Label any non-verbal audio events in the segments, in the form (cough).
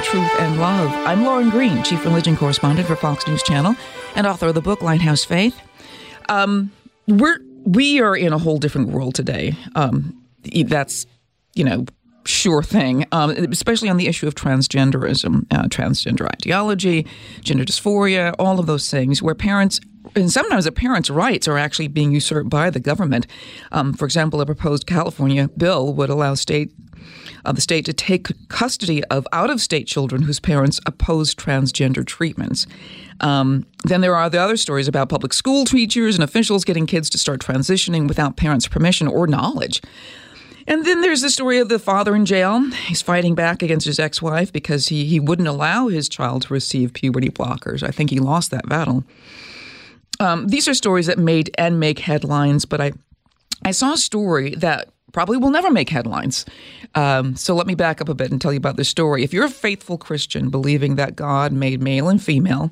truth and love. I'm Lauren Green, Chief Religion Correspondent for Fox News Channel and author of the book Lighthouse Faith. Um, we're we are in a whole different world today. Um, that's you know sure thing, um, especially on the issue of transgenderism, uh, transgender ideology, gender dysphoria, all of those things, where parents and sometimes a parent's rights are actually being usurped by the government. Um, for example, a proposed California bill would allow state uh, the state to take custody of out-of-state children whose parents oppose transgender treatments. Um, then there are the other stories about public school teachers and officials getting kids to start transitioning without parents' permission or knowledge. And then there's the story of the father in jail. He's fighting back against his ex wife because he, he wouldn't allow his child to receive puberty blockers. I think he lost that battle. Um, these are stories that made and make headlines, but I, I saw a story that probably will never make headlines. Um, so let me back up a bit and tell you about this story. If you're a faithful Christian believing that God made male and female,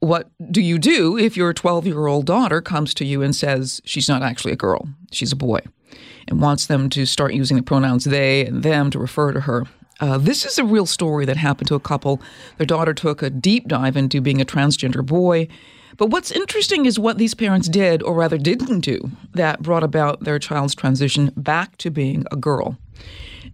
what do you do if your 12 year old daughter comes to you and says she's not actually a girl, she's a boy, and wants them to start using the pronouns they and them to refer to her? Uh, this is a real story that happened to a couple. Their daughter took a deep dive into being a transgender boy but what's interesting is what these parents did, or rather didn't do, that brought about their child's transition back to being a girl.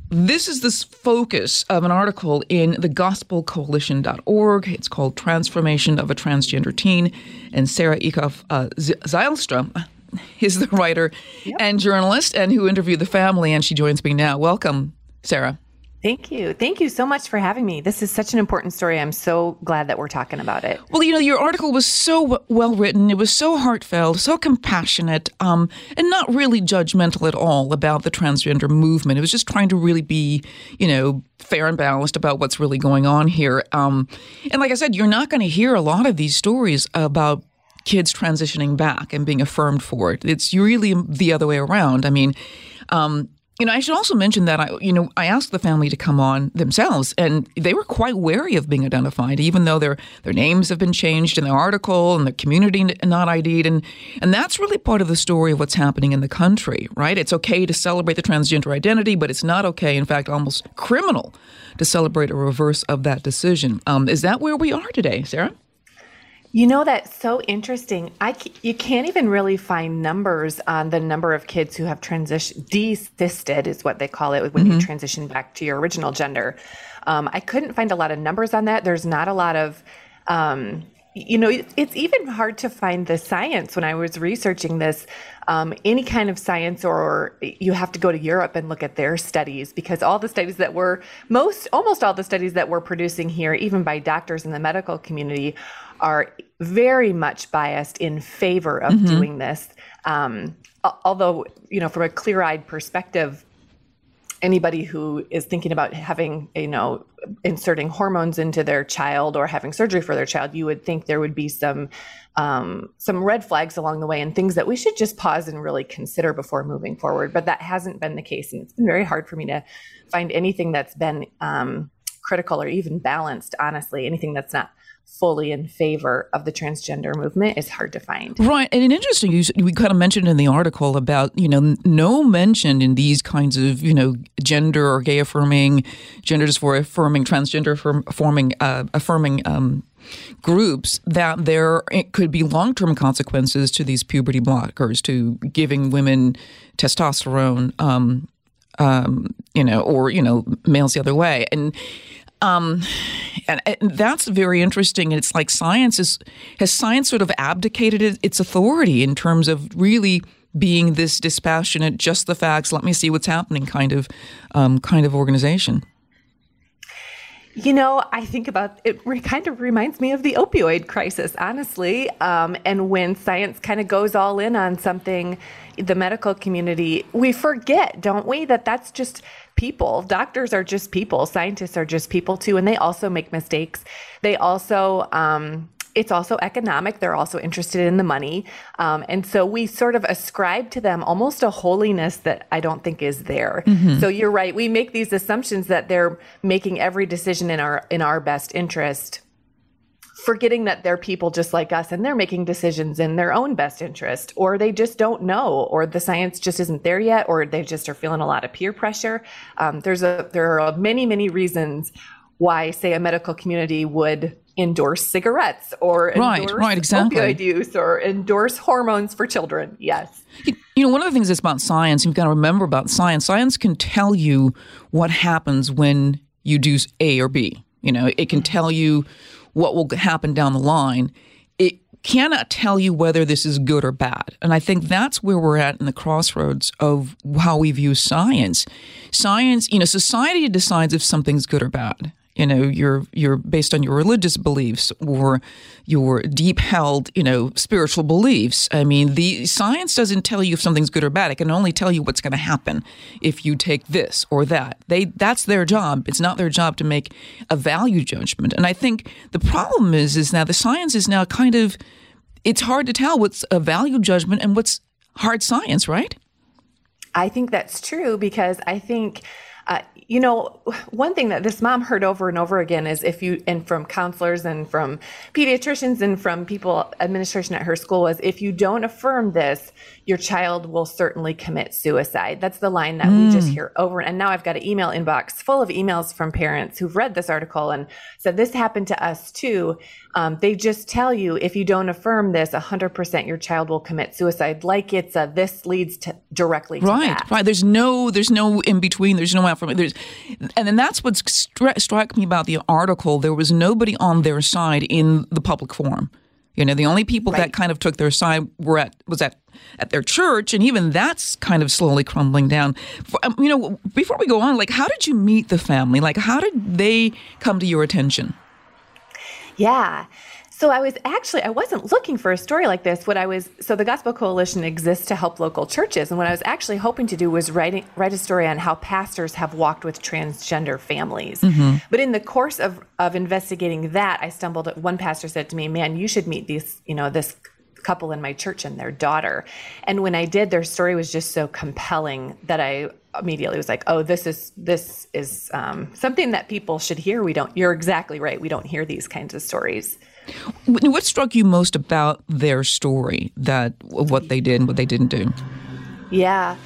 This is the focus of an article in thegospelcoalition.org. It's called Transformation of a Transgender Teen. And Sarah Eekhoff uh, Zylstra (laughs) is the writer yep. and journalist and who interviewed the family, and she joins me now. Welcome, Sarah. Thank you. Thank you so much for having me. This is such an important story. I'm so glad that we're talking about it. Well, you know, your article was so well written. It was so heartfelt, so compassionate, um, and not really judgmental at all about the transgender movement. It was just trying to really be, you know, fair and balanced about what's really going on here. Um, and like I said, you're not going to hear a lot of these stories about kids transitioning back and being affirmed for it. It's really the other way around. I mean, um, you know, I should also mention that I, you know, I asked the family to come on themselves, and they were quite wary of being identified, even though their their names have been changed in the article and the community not ID'd, and and that's really part of the story of what's happening in the country, right? It's okay to celebrate the transgender identity, but it's not okay, in fact, almost criminal, to celebrate a reverse of that decision. Um, is that where we are today, Sarah? You know that's so interesting. I you can't even really find numbers on the number of kids who have transitioned, desisted is what they call it when mm-hmm. you transition back to your original gender. Um, I couldn't find a lot of numbers on that. There's not a lot of um, you know, it's even hard to find the science when I was researching this. Um, any kind of science, or you have to go to Europe and look at their studies because all the studies that were most, almost all the studies that we're producing here, even by doctors in the medical community, are very much biased in favor of mm-hmm. doing this. Um, although, you know, from a clear eyed perspective, anybody who is thinking about having, you know, inserting hormones into their child or having surgery for their child, you would think there would be some um, some red flags along the way and things that we should just pause and really consider before moving forward. But that hasn't been the case, and it's been very hard for me to find anything that's been um, critical or even balanced. Honestly, anything that's not fully in favor of the transgender movement is hard to find. Right. And an interesting, you, we kind of mentioned in the article about, you know, no mention in these kinds of, you know, gender or gay affirming, gender dysphoria affirming, transgender affirming, uh, affirming um, groups that there could be long term consequences to these puberty blockers, to giving women testosterone, um, um, you know, or, you know, males the other way. And, um, and, and, that's very interesting. It's like science is has science sort of abdicated its authority in terms of really being this dispassionate, just the facts. Let me see what's happening kind of um, kind of organization. You know, I think about it. Kind of reminds me of the opioid crisis, honestly. Um, and when science kind of goes all in on something, the medical community, we forget, don't we, that that's just people. Doctors are just people. Scientists are just people too, and they also make mistakes. They also um, it's also economic. They're also interested in the money. Um, and so we sort of ascribe to them almost a holiness that I don't think is there. Mm-hmm. So you're right. We make these assumptions that they're making every decision in our in our best interest forgetting that they're people just like us and they're making decisions in their own best interest or they just don't know or the science just isn't there yet or they just are feeling a lot of peer pressure um, there's a there are many many reasons why say a medical community would endorse cigarettes or right, endorse right, exactly. opioid use or endorse hormones for children. Yes. You know, one of the things that's about science, you've got to remember about science, science can tell you what happens when you do A or B. You know, it can tell you what will happen down the line. It cannot tell you whether this is good or bad. And I think that's where we're at in the crossroads of how we view science. Science, you know, society decides if something's good or bad you know you're you're based on your religious beliefs or your deep held you know spiritual beliefs. I mean the science doesn't tell you if something's good or bad. It can only tell you what's going to happen if you take this or that. They that's their job. It's not their job to make a value judgment. And i think the problem is is now the science is now kind of it's hard to tell what's a value judgment and what's hard science right? I think that's true because i think you know, one thing that this mom heard over and over again is if you, and from counselors and from pediatricians and from people, administration at her school was if you don't affirm this, your child will certainly commit suicide. That's the line that mm. we just mm. hear over. And now I've got an email inbox full of emails from parents who've read this article and said, This happened to us too. Um, they just tell you if you don't affirm this, 100% your child will commit suicide. Like it's a this leads to directly to right, that. right. There's no, there's no in between. There's no affirmation. There's, and then that's what stri- struck me about the article. There was nobody on their side in the public forum. You know, the only people right. that kind of took their side were at was at at their church, and even that's kind of slowly crumbling down. For, um, you know, before we go on, like, how did you meet the family? Like, how did they come to your attention? Yeah. So I was actually I wasn't looking for a story like this. What I was so the Gospel Coalition exists to help local churches, and what I was actually hoping to do was write write a story on how pastors have walked with transgender families. Mm-hmm. But in the course of of investigating that, I stumbled. At, one pastor said to me, "Man, you should meet these you know this couple in my church and their daughter." And when I did, their story was just so compelling that I immediately was like, "Oh, this is this is um, something that people should hear." We don't. You're exactly right. We don't hear these kinds of stories. What struck you most about their story, that what they did and what they didn't do? Yeah.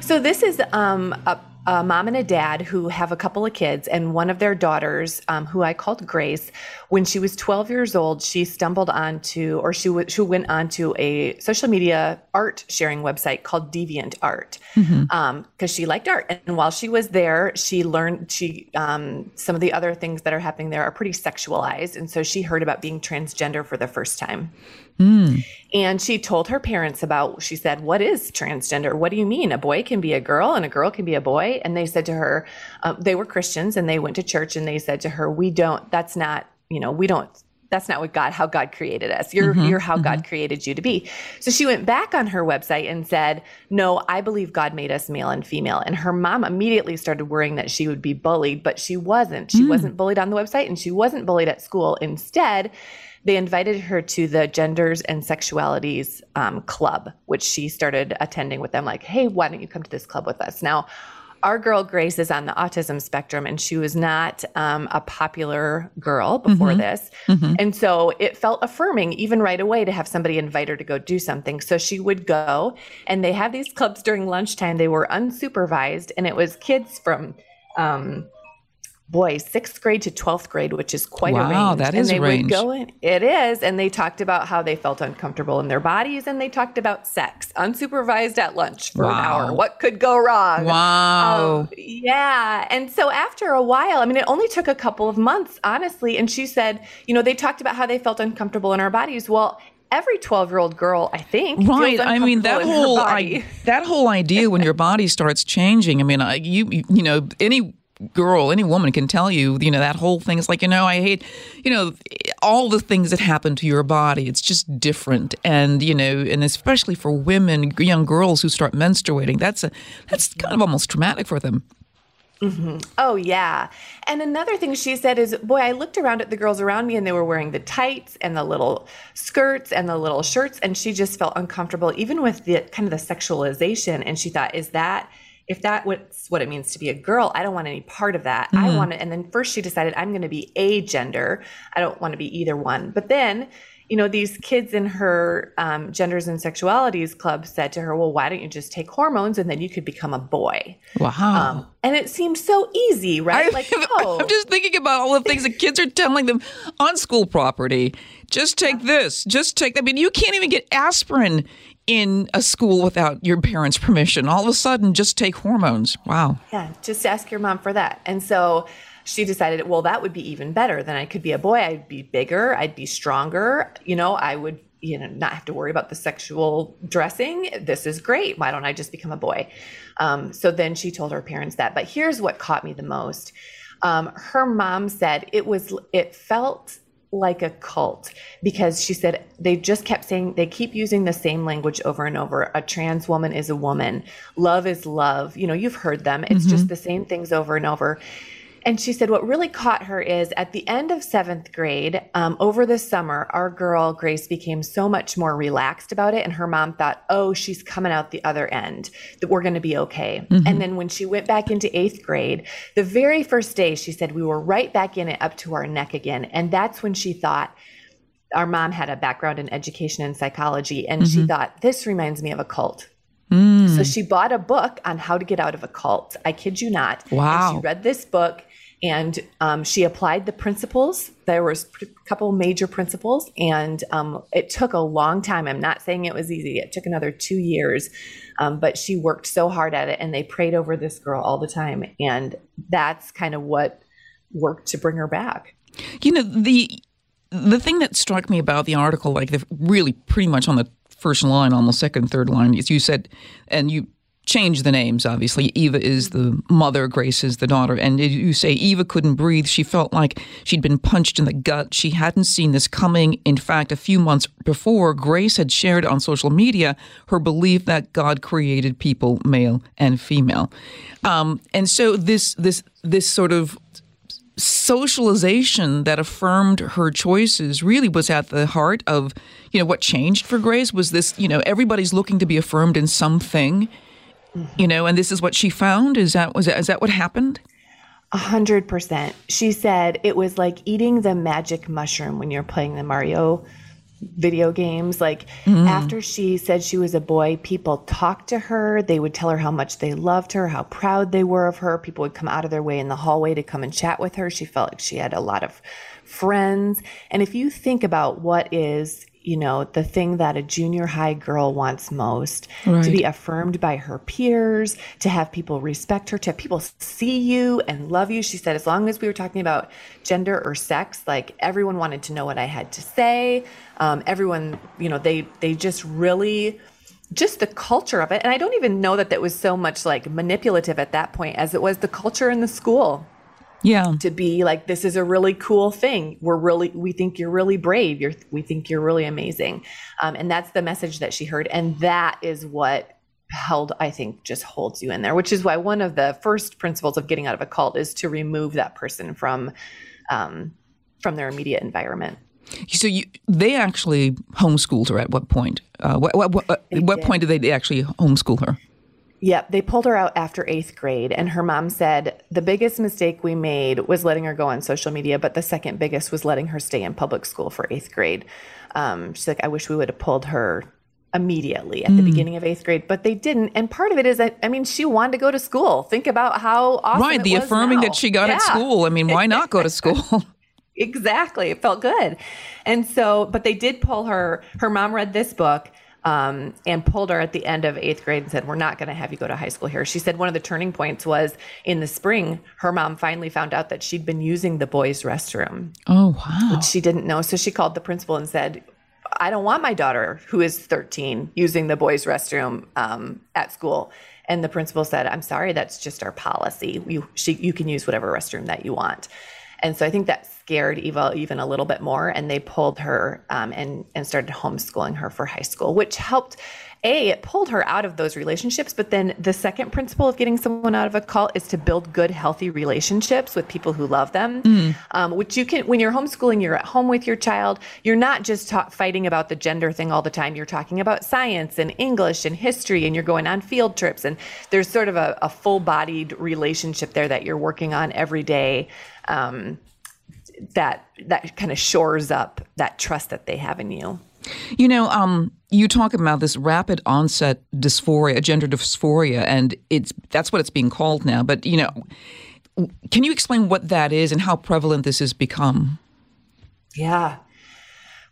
So this is um, a a mom and a dad who have a couple of kids, and one of their daughters, um, who I called Grace, when she was 12 years old, she stumbled onto, or she w- she went onto a social media art sharing website called Deviant Art, because mm-hmm. um, she liked art. And while she was there, she learned she um, some of the other things that are happening there are pretty sexualized, and so she heard about being transgender for the first time. Mm. And she told her parents about, she said, What is transgender? What do you mean? A boy can be a girl and a girl can be a boy? And they said to her, uh, they were Christians and they went to church and they said to her, We don't, that's not, you know, we don't that's not what God how God created us. You're mm-hmm, you're how mm-hmm. God created you to be. So she went back on her website and said, "No, I believe God made us male and female." And her mom immediately started worrying that she would be bullied, but she wasn't. She mm. wasn't bullied on the website and she wasn't bullied at school. Instead, they invited her to the genders and sexualities um, club, which she started attending with them. Like, hey, why don't you come to this club with us? Now, our girl Grace is on the autism spectrum, and she was not um, a popular girl before mm-hmm. this. Mm-hmm. And so it felt affirming, even right away, to have somebody invite her to go do something. So she would go, and they have these clubs during lunchtime. They were unsupervised, and it was kids from um, boy, sixth grade to 12th grade, which is quite wow, a range. Wow, that is and they range. would go in, it is. And they talked about how they felt uncomfortable in their bodies and they talked about sex, unsupervised at lunch for wow. an hour. What could go wrong? Wow. Um, yeah. And so after a while, I mean, it only took a couple of months, honestly. And she said, you know, they talked about how they felt uncomfortable in our bodies. Well, every 12 year old girl i think right i mean that whole I, that whole idea when your body starts changing i mean I, you you know any girl, any woman can tell you, you know, that whole thing is like, you know, I hate, you know, all the things that happen to your body. It's just different. And, you know, and especially for women, young girls who start menstruating, that's a, that's kind of almost traumatic for them. Mm-hmm. Oh, yeah. And another thing she said is, boy, I looked around at the girls around me and they were wearing the tights and the little skirts and the little shirts. And she just felt uncomfortable, even with the kind of the sexualization. And she thought, is that, if that was what it means to be a girl, I don't want any part of that. Mm-hmm. I want to, and then first she decided, I'm going to be agender. I don't want to be either one. But then, you know, these kids in her um, genders and sexualities club said to her, Well, why don't you just take hormones and then you could become a boy? Wow. Um, and it seemed so easy, right? I, like, oh. (laughs) I'm just thinking about all the things that kids are telling them on school property. Just take this, just take, I mean, you can't even get aspirin in a school without your parents' permission. All of a sudden, just take hormones. Wow. Yeah, just ask your mom for that. And so, she decided, well, that would be even better. Then I could be a boy. I'd be bigger. I'd be stronger. You know, I would, you know, not have to worry about the sexual dressing. This is great. Why don't I just become a boy? Um, so then she told her parents that. But here's what caught me the most. Um, her mom said it was, it felt like a cult because she said they just kept saying they keep using the same language over and over. A trans woman is a woman. Love is love. You know you've heard them. It's mm-hmm. just the same things over and over and she said what really caught her is at the end of seventh grade, um, over the summer, our girl Grace became so much more relaxed about it. And her mom thought, oh, she's coming out the other end, that we're going to be okay. Mm-hmm. And then when she went back into eighth grade, the very first day, she said, we were right back in it up to our neck again. And that's when she thought, our mom had a background in education and psychology, and mm-hmm. she thought, this reminds me of a cult. Mm. So she bought a book on how to get out of a cult. I kid you not. Wow. And she read this book and um, she applied the principles. There was a couple major principles and um, it took a long time. I'm not saying it was easy. It took another two years um, but she worked so hard at it and they prayed over this girl all the time. And that's kind of what worked to bring her back. You know the the thing that struck me about the article like the really pretty much on the first line almost second third line is you said and you change the names, obviously. Eva is the mother, Grace is the daughter. And you say Eva couldn't breathe. She felt like she'd been punched in the gut. She hadn't seen this coming. In fact, a few months before, Grace had shared on social media her belief that God created people male and female. Um, and so this this this sort of socialization that affirmed her choices really was at the heart of you know what changed for grace was this you know everybody's looking to be affirmed in something Mm-hmm. You know, and this is what she found. Is that was that, is that what happened? A hundred percent. She said it was like eating the magic mushroom when you're playing the Mario video games. Like mm. after she said she was a boy, people talked to her. They would tell her how much they loved her, how proud they were of her. People would come out of their way in the hallway to come and chat with her. She felt like she had a lot of friends. And if you think about what is you know, the thing that a junior high girl wants most right. to be affirmed by her peers, to have people respect her, to have people see you and love you. She said, as long as we were talking about gender or sex, like everyone wanted to know what I had to say. Um, everyone, you know, they, they just really, just the culture of it. And I don't even know that that was so much like manipulative at that point as it was the culture in the school yeah. to be like this is a really cool thing. We're really we think you're really brave. You're we think you're really amazing. Um, and that's the message that she heard. And that is what held i think just holds you in there which is why one of the first principles of getting out of a cult is to remove that person from um, from their immediate environment. So you, they actually homeschooled her at what point? Uh, what, what, what, what point did they actually homeschool her? Yep, they pulled her out after eighth grade, and her mom said the biggest mistake we made was letting her go on social media, but the second biggest was letting her stay in public school for eighth grade. Um, she's like, I wish we would have pulled her immediately at mm. the beginning of eighth grade, but they didn't. And part of it is that I mean, she wanted to go to school. Think about how awesome right the affirming now. that she got yeah. at school. I mean, why not go to school? (laughs) exactly, it felt good. And so, but they did pull her. Her mom read this book um, and pulled her at the end of eighth grade and said, We're not going to have you go to high school here. She said one of the turning points was in the spring, her mom finally found out that she'd been using the boys' restroom. Oh, wow. Which she didn't know. So she called the principal and said, I don't want my daughter, who is 13, using the boys' restroom um, at school. And the principal said, I'm sorry, that's just our policy. You, she, you can use whatever restroom that you want. And so I think that scared Eva even a little bit more, and they pulled her um, and and started homeschooling her for high school, which helped. A, it pulled her out of those relationships, but then the second principle of getting someone out of a cult is to build good, healthy relationships with people who love them. Mm. Um, which you can, when you're homeschooling, you're at home with your child. You're not just ta- fighting about the gender thing all the time. You're talking about science and English and history, and you're going on field trips. And there's sort of a, a full bodied relationship there that you're working on every day um, that that kind of shores up that trust that they have in you. You know, um, you talk about this rapid onset dysphoria, gender dysphoria, and it's that's what it's being called now. But you know, can you explain what that is and how prevalent this has become? Yeah,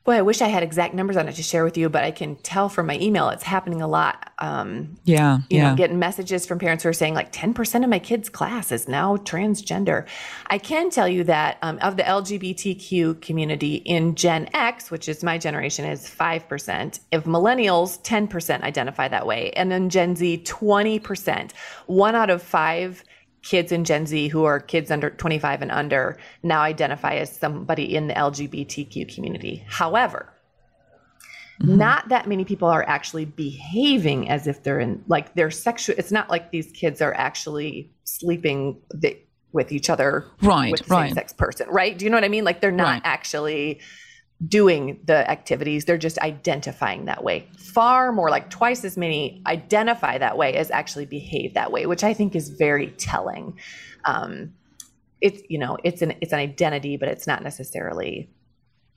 Boy, I wish I had exact numbers on it to share with you, but I can tell from my email it's happening a lot. Um, yeah, you yeah. know, getting messages from parents who are saying like 10% of my kids' class is now transgender. I can tell you that um, of the LGBTQ community in Gen X, which is my generation, is 5%. If millennials, 10% identify that way. And then Gen Z, 20%. One out of five kids in Gen Z who are kids under 25 and under now identify as somebody in the LGBTQ community. However, mm-hmm. not that many people are actually behaving as if they're in like they're sexual it's not like these kids are actually sleeping the, with each other right with the right. same sex person right do you know what i mean like they're not right. actually doing the activities they're just identifying that way far more like twice as many identify that way as actually behave that way which i think is very telling um, it's you know it's an it's an identity but it's not necessarily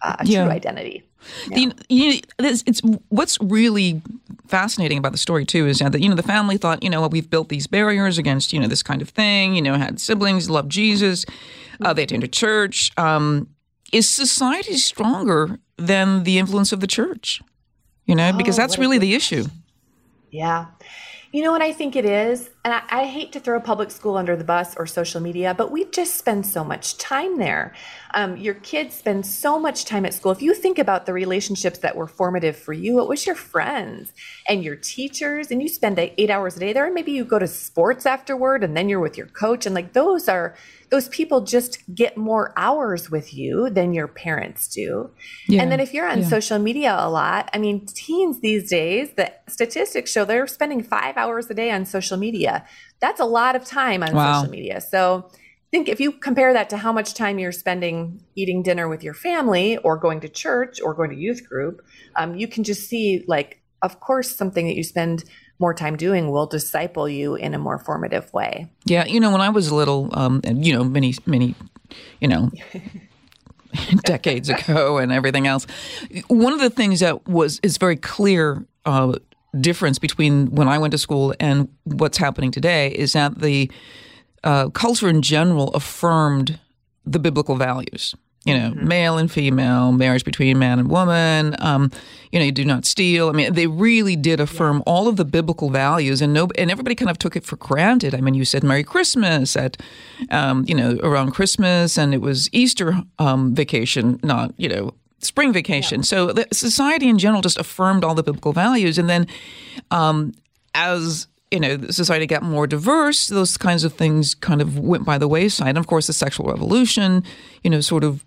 uh, a yeah. true identity yeah. you it's, it's, what's really fascinating about the story too is that you know the family thought you know well, we've built these barriers against you know this kind of thing you know had siblings loved jesus uh, they attended church um, is society stronger than the influence of the church? You know, oh, because that's really the issue. Yeah. You know what I think it is? And I, I, hate to throw public school under the bus or social media, but we just spend so much time there. Um, your kids spend so much time at school. If you think about the relationships that were formative for you, it was your friends and your teachers, and you spend eight hours a day there, and maybe you go to sports afterward, and then you're with your coach. And like those are those people just get more hours with you than your parents do. Yeah. And then if you're on yeah. social media a lot, I mean, teens these days, the statistics show they're spending five hours a day on social media. That's a lot of time on wow. social media. So think if you compare that to how much time you're spending eating dinner with your family or going to church or going to youth group, um, you can just see like, of course, something that you spend more time doing will disciple you in a more formative way. Yeah, you know, when I was little, um, you know, many, many, you know, (laughs) decades ago and everything else, one of the things that was is very clear uh, difference between when I went to school and what's happening today is that the uh, culture in general affirmed the biblical values you know, mm-hmm. male and female, marriage between man and woman. Um, you know, you do not steal. I mean, they really did affirm yeah. all of the biblical values, and no, and everybody kind of took it for granted. I mean, you said Merry Christmas at, um, you know, around Christmas, and it was Easter um, vacation, not you know spring vacation. Yeah. So the society in general just affirmed all the biblical values, and then um, as you know, society got more diverse, those kinds of things kind of went by the wayside. And of course, the sexual revolution, you know, sort of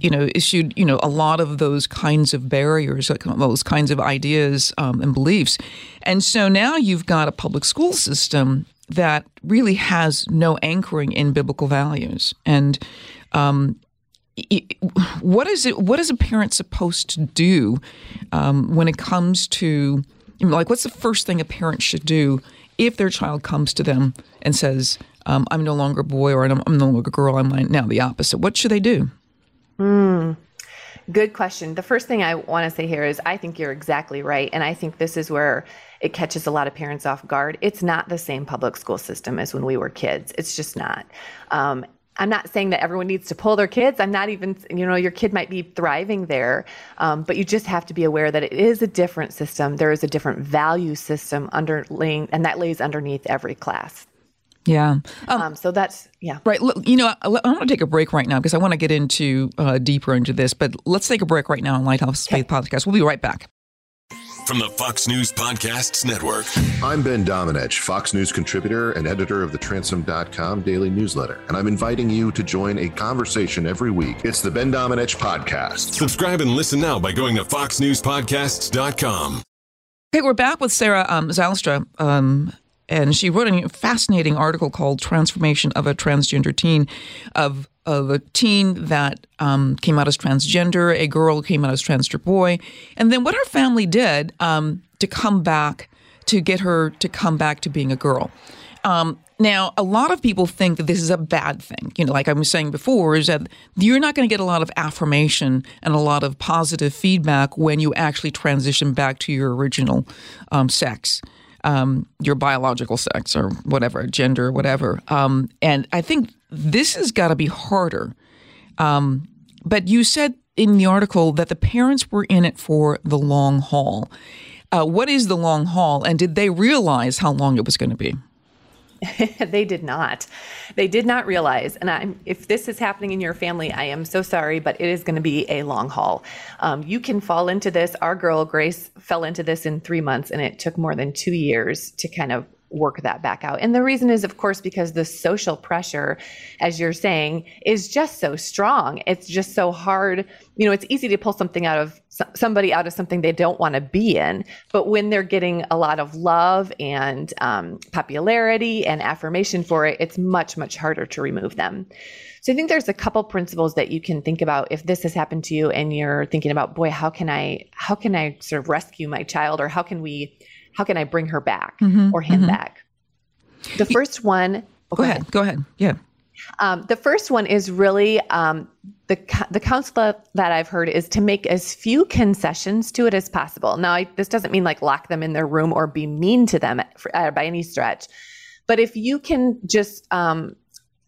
you know, issued, you know, a lot of those kinds of barriers, those kinds of ideas um, and beliefs. And so now you've got a public school system that really has no anchoring in biblical values. And um, what is it? What is a parent supposed to do um, when it comes to, like, what's the first thing a parent should do if their child comes to them and says, um, "I'm no longer a boy" or "I'm, no longer a girl"? I'm now the opposite. What should they do? Mm, good question. The first thing I want to say here is I think you're exactly right. And I think this is where it catches a lot of parents off guard. It's not the same public school system as when we were kids. It's just not. Um, I'm not saying that everyone needs to pull their kids. I'm not even, you know, your kid might be thriving there, um, but you just have to be aware that it is a different system. There is a different value system underlying, and that lays underneath every class. Yeah. Um, um, so that's yeah. Right. You know, I, I want to take a break right now because I want to get into uh, deeper into this. But let's take a break right now on Lighthouse Faith Podcast. We'll be right back. From the Fox News Podcasts Network. I'm Ben Domenech, Fox News contributor and editor of the Transom.com daily newsletter, and I'm inviting you to join a conversation every week. It's the Ben Domenech Podcast. Subscribe and listen now by going to foxnewspodcasts.com. Okay, we're back with Sarah um, Zylstra, um, and she wrote a fascinating article called "Transformation of a Transgender Teen," of of a teen that um, came out as transgender, a girl came out as transgender boy, and then what her family did um, to come back to get her to come back to being a girl. Um, now, a lot of people think that this is a bad thing. You know, like I was saying before, is that you're not going to get a lot of affirmation and a lot of positive feedback when you actually transition back to your original um, sex, um, your biological sex, or whatever, gender, whatever. Um, and I think this has got to be harder. Um, but you said in the article that the parents were in it for the long haul. Uh, what is the long haul, and did they realize how long it was going to be? (laughs) they did not. They did not realize. And I'm, if this is happening in your family, I am so sorry, but it is going to be a long haul. Um, you can fall into this. Our girl, Grace, fell into this in three months, and it took more than two years to kind of work that back out. And the reason is, of course, because the social pressure, as you're saying, is just so strong. It's just so hard. You know, it's easy to pull something out of somebody out of something they don't want to be in. But when they're getting a lot of love and um, popularity and affirmation for it, it's much, much harder to remove them. So I think there's a couple principles that you can think about if this has happened to you and you're thinking about, boy, how can I, how can I sort of rescue my child or how can we how can I bring her back mm-hmm, or him mm-hmm. back? The first one. Oh, go, go ahead. ahead. Go ahead. Yeah. Um, the first one is really um, the the counsel that I've heard is to make as few concessions to it as possible. Now, I, this doesn't mean like lock them in their room or be mean to them for, uh, by any stretch, but if you can just um,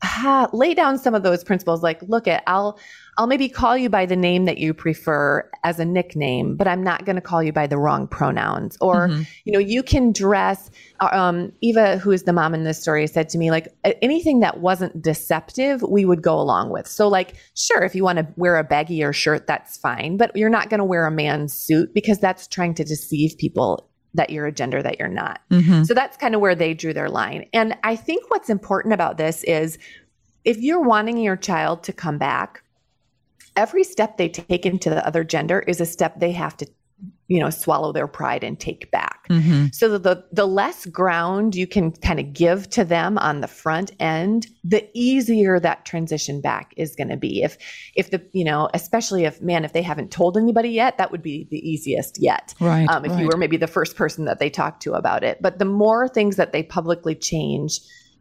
ha, lay down some of those principles, like look at I'll I'll maybe call you by the name that you prefer as a nickname, but I'm not going to call you by the wrong pronouns. Or, mm-hmm. you know, you can dress. Um, Eva, who is the mom in this story, said to me, like, anything that wasn't deceptive, we would go along with. So, like, sure, if you want to wear a baggier shirt, that's fine, but you're not going to wear a man's suit because that's trying to deceive people that you're a gender that you're not. Mm-hmm. So that's kind of where they drew their line. And I think what's important about this is if you're wanting your child to come back, every step they take into the other gender is a step they have to you know swallow their pride and take back mm-hmm. so the the less ground you can kind of give to them on the front end the easier that transition back is going to be if if the you know especially if man if they haven't told anybody yet that would be the easiest yet right um, if right. you were maybe the first person that they talked to about it but the more things that they publicly change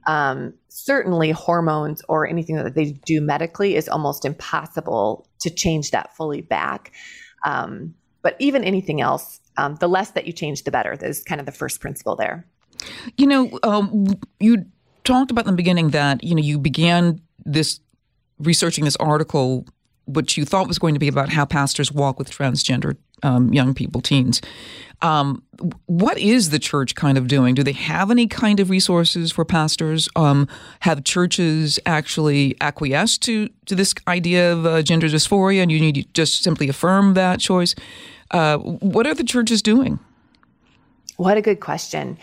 um, certainly hormones or anything that they do medically is almost impossible to change that fully back. Um, but even anything else, um, the less that you change, the better. That is kind of the first principle there. You know, um, you talked about in the beginning that you know you began this researching this article, which you thought was going to be about how pastors walk with transgender um, young people, teens. Um, what is the church kind of doing? Do they have any kind of resources for pastors? Um, have churches actually acquiesced to to this idea of uh, gender dysphoria, and you need to just simply affirm that choice? Uh, what are the churches doing? What a good question.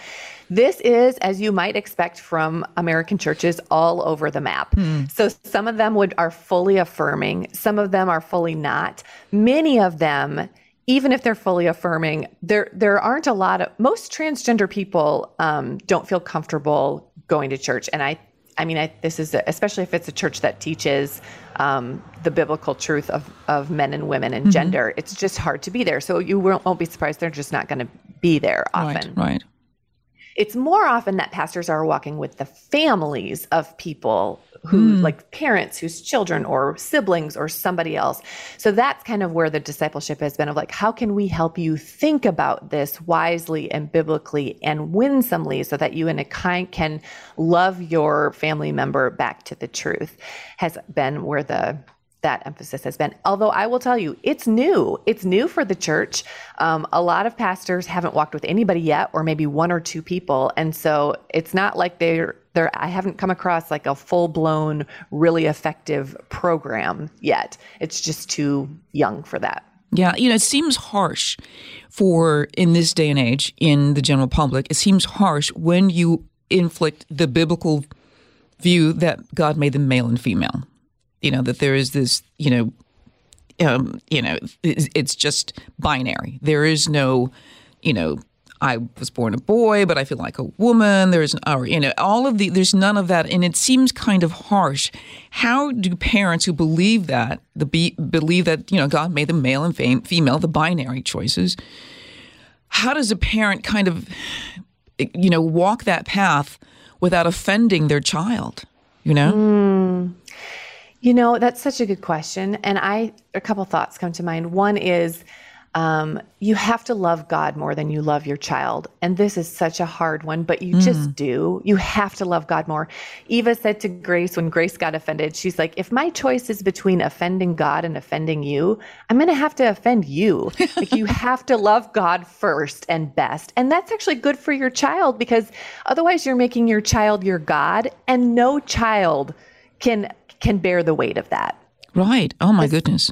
This is, as you might expect from American churches all over the map. Mm. So some of them would are fully affirming, some of them are fully not. Many of them even if they're fully affirming, there there aren't a lot of most transgender people um, don't feel comfortable going to church, and I I mean I, this is a, especially if it's a church that teaches um, the biblical truth of of men and women and mm-hmm. gender. It's just hard to be there, so you won't, won't be surprised they're just not going to be there often. Right. Right. It's more often that pastors are walking with the families of people who mm. like parents whose children or siblings or somebody else. So that's kind of where the discipleship has been of like, how can we help you think about this wisely and biblically and winsomely so that you in a kind can love your family member back to the truth has been where the that emphasis has been. Although I will tell you, it's new. It's new for the church. Um, a lot of pastors haven't walked with anybody yet, or maybe one or two people, and so it's not like they're there. I haven't come across like a full blown, really effective program yet. It's just too young for that. Yeah, you know, it seems harsh for in this day and age in the general public. It seems harsh when you inflict the biblical view that God made them male and female. You know that there is this, you know, um, you know, it's, it's just binary. There is no, you know, I was born a boy, but I feel like a woman. There's, or, you know, all of the, there's none of that. And it seems kind of harsh. How do parents who believe that, the be, believe that, you know, God made them male and female, the binary choices, how does a parent kind of, you know, walk that path without offending their child, you know? Mm. You know, that's such a good question. And I, a couple thoughts come to mind. One is, um, you have to love God more than you love your child. And this is such a hard one, but you mm. just do. You have to love God more. Eva said to Grace when Grace got offended, she's like, if my choice is between offending God and offending you, I'm going to have to offend you. (laughs) like, you have to love God first and best. And that's actually good for your child because otherwise you're making your child your God, and no child can can bear the weight of that. Right. Oh my goodness.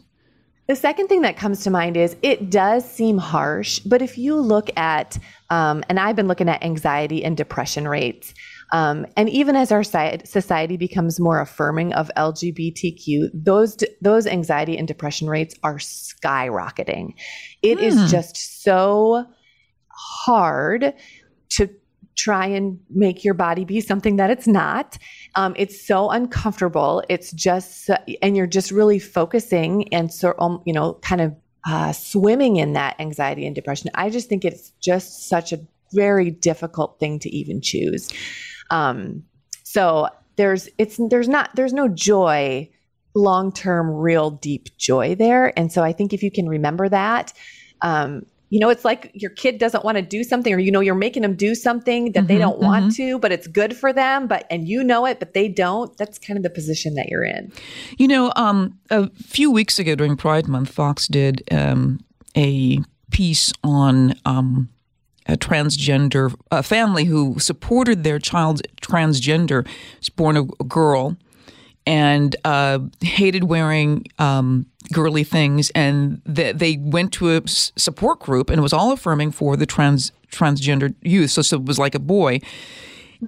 The second thing that comes to mind is it does seem harsh, but if you look at, um, and I've been looking at anxiety and depression rates, um, and even as our society becomes more affirming of LGBTQ, those those anxiety and depression rates are skyrocketing. It is hmm. just so hard to try and make your body be something that it's not. Um, it's so uncomfortable. It's just, and you're just really focusing and so, um, you know, kind of uh, swimming in that anxiety and depression. I just think it's just such a very difficult thing to even choose. Um, so there's, it's, there's not, there's no joy, long term, real deep joy there. And so I think if you can remember that, um, you know, it's like your kid doesn't want to do something, or you know, you're making them do something that mm-hmm, they don't mm-hmm. want to, but it's good for them, but and you know it, but they don't. That's kind of the position that you're in. You know, um, a few weeks ago during Pride Month, Fox did um, a piece on um, a transgender a family who supported their child's transgender, was born a girl, and uh, hated wearing um, girly things, and th- they went to a support group, and it was all affirming for the trans transgender youth. So, so it was like a boy.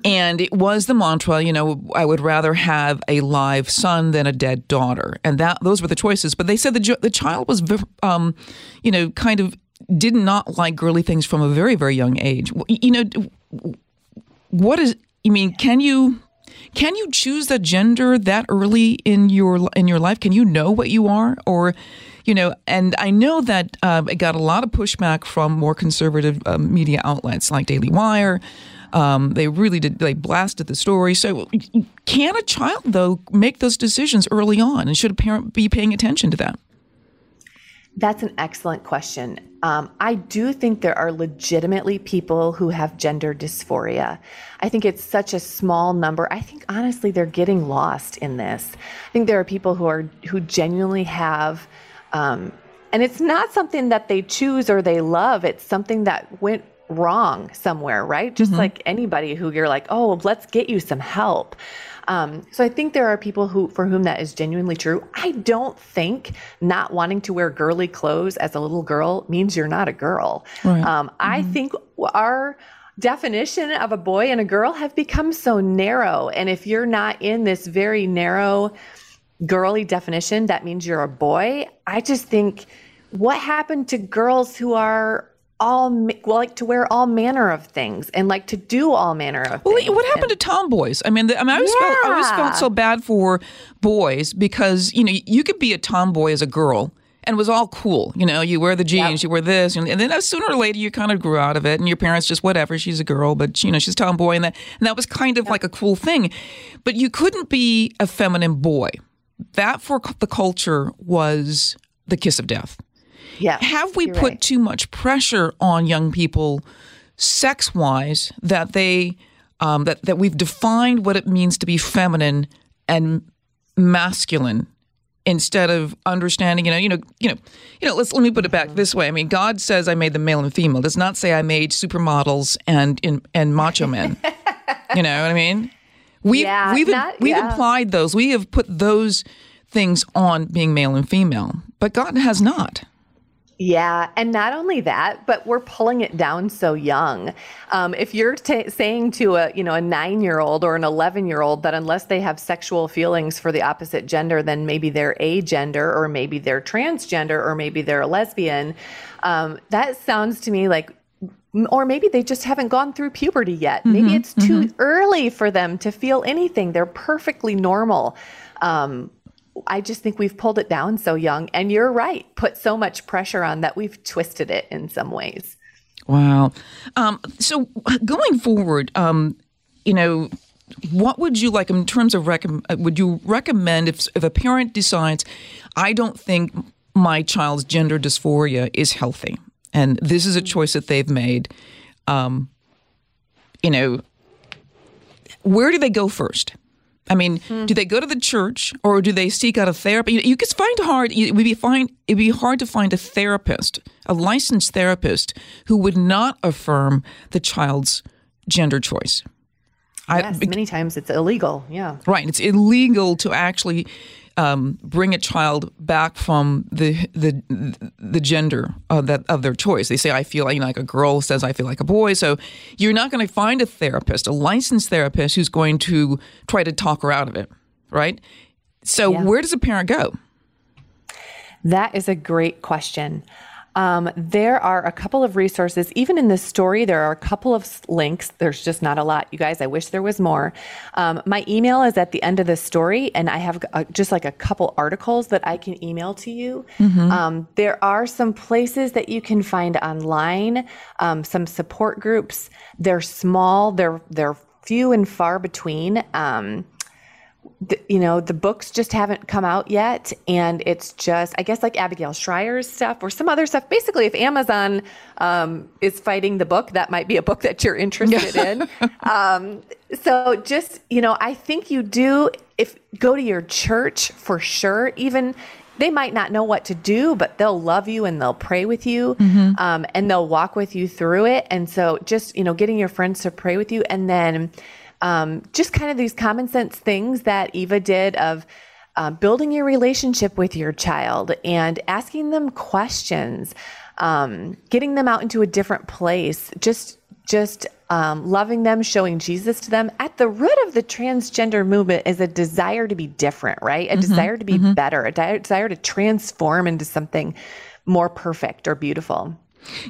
And it was the mantra, you know, I would rather have a live son than a dead daughter, and that those were the choices. But they said the the child was, um, you know, kind of did not like girly things from a very very young age. You know, what is? I mean, can you can you choose the gender that early in your in your life? Can you know what you are, or you know? And I know that uh, it got a lot of pushback from more conservative uh, media outlets like Daily Wire. Um, they really did. They blasted the story. So, can a child though make those decisions early on, and should a parent be paying attention to that? That's an excellent question. Um, I do think there are legitimately people who have gender dysphoria. I think it's such a small number. I think honestly they're getting lost in this. I think there are people who are who genuinely have, um, and it's not something that they choose or they love. It's something that went wrong somewhere, right? Just mm-hmm. like anybody who you're like, oh, let's get you some help. Um, so I think there are people who for whom that is genuinely true. I don't think not wanting to wear girly clothes as a little girl means you're not a girl. Right. Um, mm-hmm. I think our definition of a boy and a girl have become so narrow, and if you're not in this very narrow girly definition, that means you're a boy. I just think what happened to girls who are all well, like to wear all manner of things and like to do all manner of well, things. What happened to tomboys? I mean, the, I mean, I always, yeah. felt, I always felt so bad for boys because you know you could be a tomboy as a girl and it was all cool. You know, you wear the jeans, yep. you wear this, and then sooner or later you kind of grew out of it, and your parents just whatever. She's a girl, but you know she's tomboy, and that and that was kind of yep. like a cool thing. But you couldn't be a feminine boy. That for the culture was the kiss of death. Yeah. Have we put right. too much pressure on young people, sex wise, that they um, that that we've defined what it means to be feminine and masculine instead of understanding, you know, you know, you know, you know. Let's let me put it back this way. I mean, God says I made them male and female. Does not say I made supermodels and and, and macho men. (laughs) you know what I mean? We've yeah, we've not, we've yeah. implied those. We have put those things on being male and female, but God has not. Yeah, and not only that, but we're pulling it down so young. Um, if you're t- saying to a you know a nine year old or an eleven year old that unless they have sexual feelings for the opposite gender, then maybe they're agender or maybe they're transgender or maybe they're a lesbian, um, that sounds to me like or maybe they just haven't gone through puberty yet. Mm-hmm, maybe it's too mm-hmm. early for them to feel anything. They're perfectly normal. Um, I just think we've pulled it down so young. And you're right, put so much pressure on that we've twisted it in some ways. Wow. Um, so going forward, um, you know, what would you like in terms of recommend? Uh, would you recommend if if a parent decides, I don't think my child's gender dysphoria is healthy, and this is a choice that they've made, um, you know, where do they go first? I mean, mm. do they go to the church or do they seek out a therapist? You, you could find hard. It would be find it'd be hard to find a therapist, a licensed therapist, who would not affirm the child's gender choice. Yes, I, many times it's illegal. Yeah, right. It's illegal to actually um, bring a child back from the the the gender of that of their choice. They say I feel like, like a girl says I feel like a boy. So you're not going to find a therapist, a licensed therapist, who's going to try to talk her out of it, right? So yeah. where does a parent go? That is a great question. Um, there are a couple of resources. Even in this story, there are a couple of links. There's just not a lot. You guys, I wish there was more. Um, my email is at the end of the story, and I have a, just like a couple articles that I can email to you. Mm-hmm. Um, there are some places that you can find online, um, some support groups. They're small, they're, they're few and far between. Um, the, you know, the books just haven't come out yet. And it's just, I guess, like Abigail Shrier's stuff or some other stuff. Basically, if Amazon um, is fighting the book, that might be a book that you're interested in. (laughs) Um, so just, you know, I think you do, if go to your church for sure, even they might not know what to do, but they'll love you and they'll pray with you mm-hmm. um, and they'll walk with you through it. And so just, you know, getting your friends to pray with you and then, um, just kind of these common sense things that Eva did of uh, building your relationship with your child and asking them questions, um, getting them out into a different place, just just um, loving them, showing Jesus to them. At the root of the transgender movement is a desire to be different, right? A mm-hmm, desire to be mm-hmm. better, a desire to transform into something more perfect or beautiful.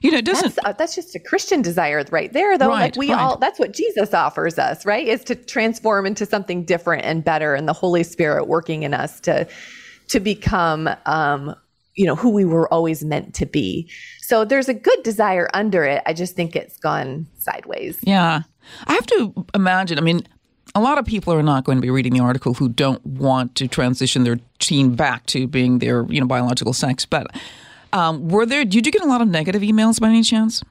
You know, it doesn't. That's, uh, that's, just a Christian desire right there, though. Right, like we right. all, that's what Jesus offers us, right? Is to transform into something different and better, and the Holy Spirit working in us to to become, um, you know, who we were always meant to be. So there's a good desire under it. I just think it's gone sideways. Yeah, I have to imagine. I mean, a lot of people are not going to be reading the article who don't want to transition their teen back to being their, you know, biological sex, but um, were there? Did you get a lot of negative emails by any chance?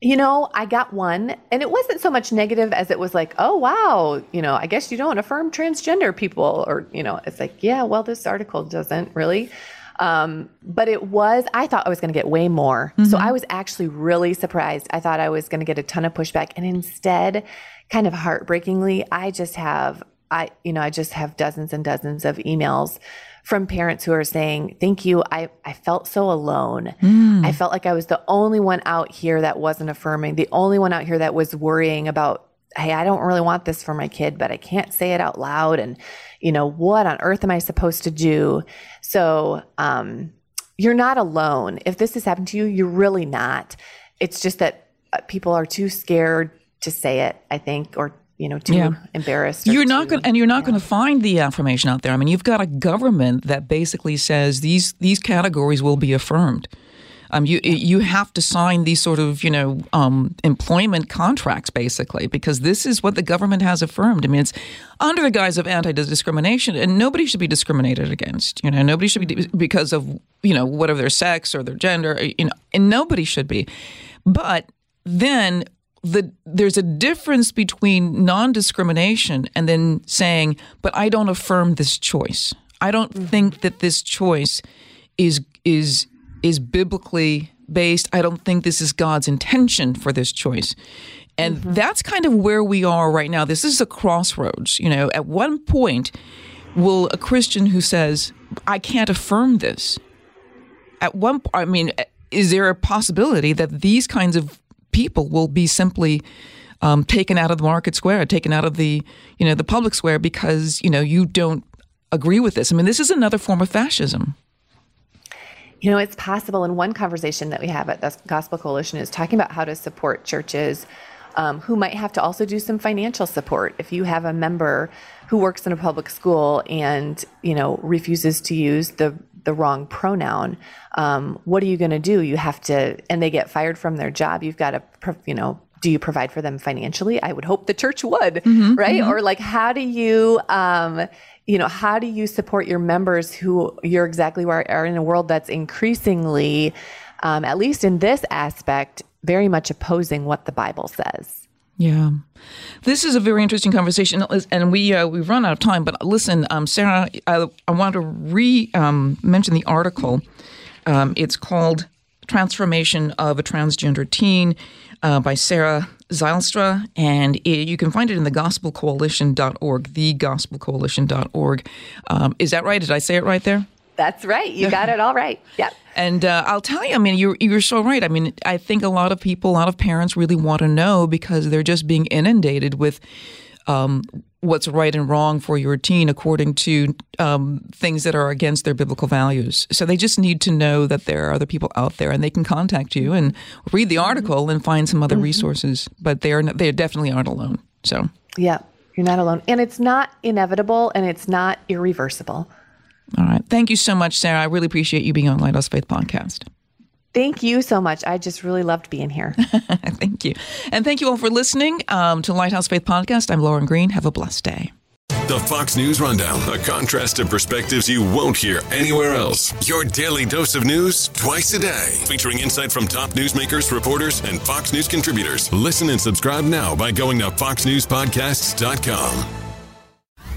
You know, I got one, and it wasn't so much negative as it was like, oh, wow, you know, I guess you don't affirm transgender people. Or, you know, it's like, yeah, well, this article doesn't really. Um, but it was, I thought I was going to get way more. Mm-hmm. So I was actually really surprised. I thought I was going to get a ton of pushback. And instead, kind of heartbreakingly, I just have, I, you know, I just have dozens and dozens of emails from parents who are saying, Thank you. I, I felt so alone. Mm. I felt like I was the only one out here that wasn't affirming, the only one out here that was worrying about, Hey, I don't really want this for my kid, but I can't say it out loud. And, you know, what on earth am I supposed to do? So, um, you're not alone. If this has happened to you, you're really not. It's just that uh, people are too scared to say it, I think, or you know, too yeah. embarrassed. You're not going, and you're not yeah. going to find the affirmation out there. I mean, you've got a government that basically says these these categories will be affirmed. Um, you you have to sign these sort of you know um, employment contracts basically because this is what the government has affirmed. I mean, it's under the guise of anti-discrimination, and nobody should be discriminated against. You know, nobody should be because of you know whatever their sex or their gender. You know, and nobody should be. But then the there's a difference between non-discrimination and then saying, "But I don't affirm this choice. I don't mm-hmm. think that this choice is is is biblically based. I don't think this is God's intention for this choice." And mm-hmm. that's kind of where we are right now. This is a crossroads. You know, at one point, will a Christian who says, "I can't affirm this," at one, I mean, is there a possibility that these kinds of people will be simply um, taken out of the market square, taken out of the you know the public square because you know you don't agree with this? I mean, this is another form of fascism. You know, it's possible. And one conversation that we have at the Gospel Coalition is talking about how to support churches um, who might have to also do some financial support. If you have a member who works in a public school and you know refuses to use the the wrong pronoun, um, what are you going to do? You have to, and they get fired from their job. You've got to, you know, do you provide for them financially? I would hope the church would, mm-hmm, right? Mm-hmm. Or like, how do you, um, you know, how do you support your members who you're exactly where are in a world that's increasingly, um, at least in this aspect, very much opposing what the Bible says. Yeah, this is a very interesting conversation, and we uh, we've run out of time. But listen, um, Sarah, I, I, want to re um, mention the article. Um, it's called "Transformation of a Transgender Teen" uh, by Sarah Zylstra, and it, you can find it in the gospelcoalition.org, thegospelcoalition.org. Um, is that right? Did I say it right there? That's right. You got it all right. (laughs) Yep. And uh, I'll tell you, I mean, you're you're so right. I mean, I think a lot of people, a lot of parents, really want to know because they're just being inundated with um, what's right and wrong for your teen according to um, things that are against their biblical values. So they just need to know that there are other people out there, and they can contact you and read the mm-hmm. article and find some other mm-hmm. resources. But they are they definitely aren't alone. So yeah, you're not alone, and it's not inevitable, and it's not irreversible. All right. Thank you so much, Sarah. I really appreciate you being on Lighthouse Faith Podcast. Thank you so much. I just really loved being here. (laughs) thank you. And thank you all for listening um, to Lighthouse Faith Podcast. I'm Lauren Green. Have a blessed day. The Fox News Rundown, a contrast of perspectives you won't hear anywhere else. Your daily dose of news twice a day, featuring insight from top newsmakers, reporters, and Fox News contributors. Listen and subscribe now by going to foxnewspodcasts.com.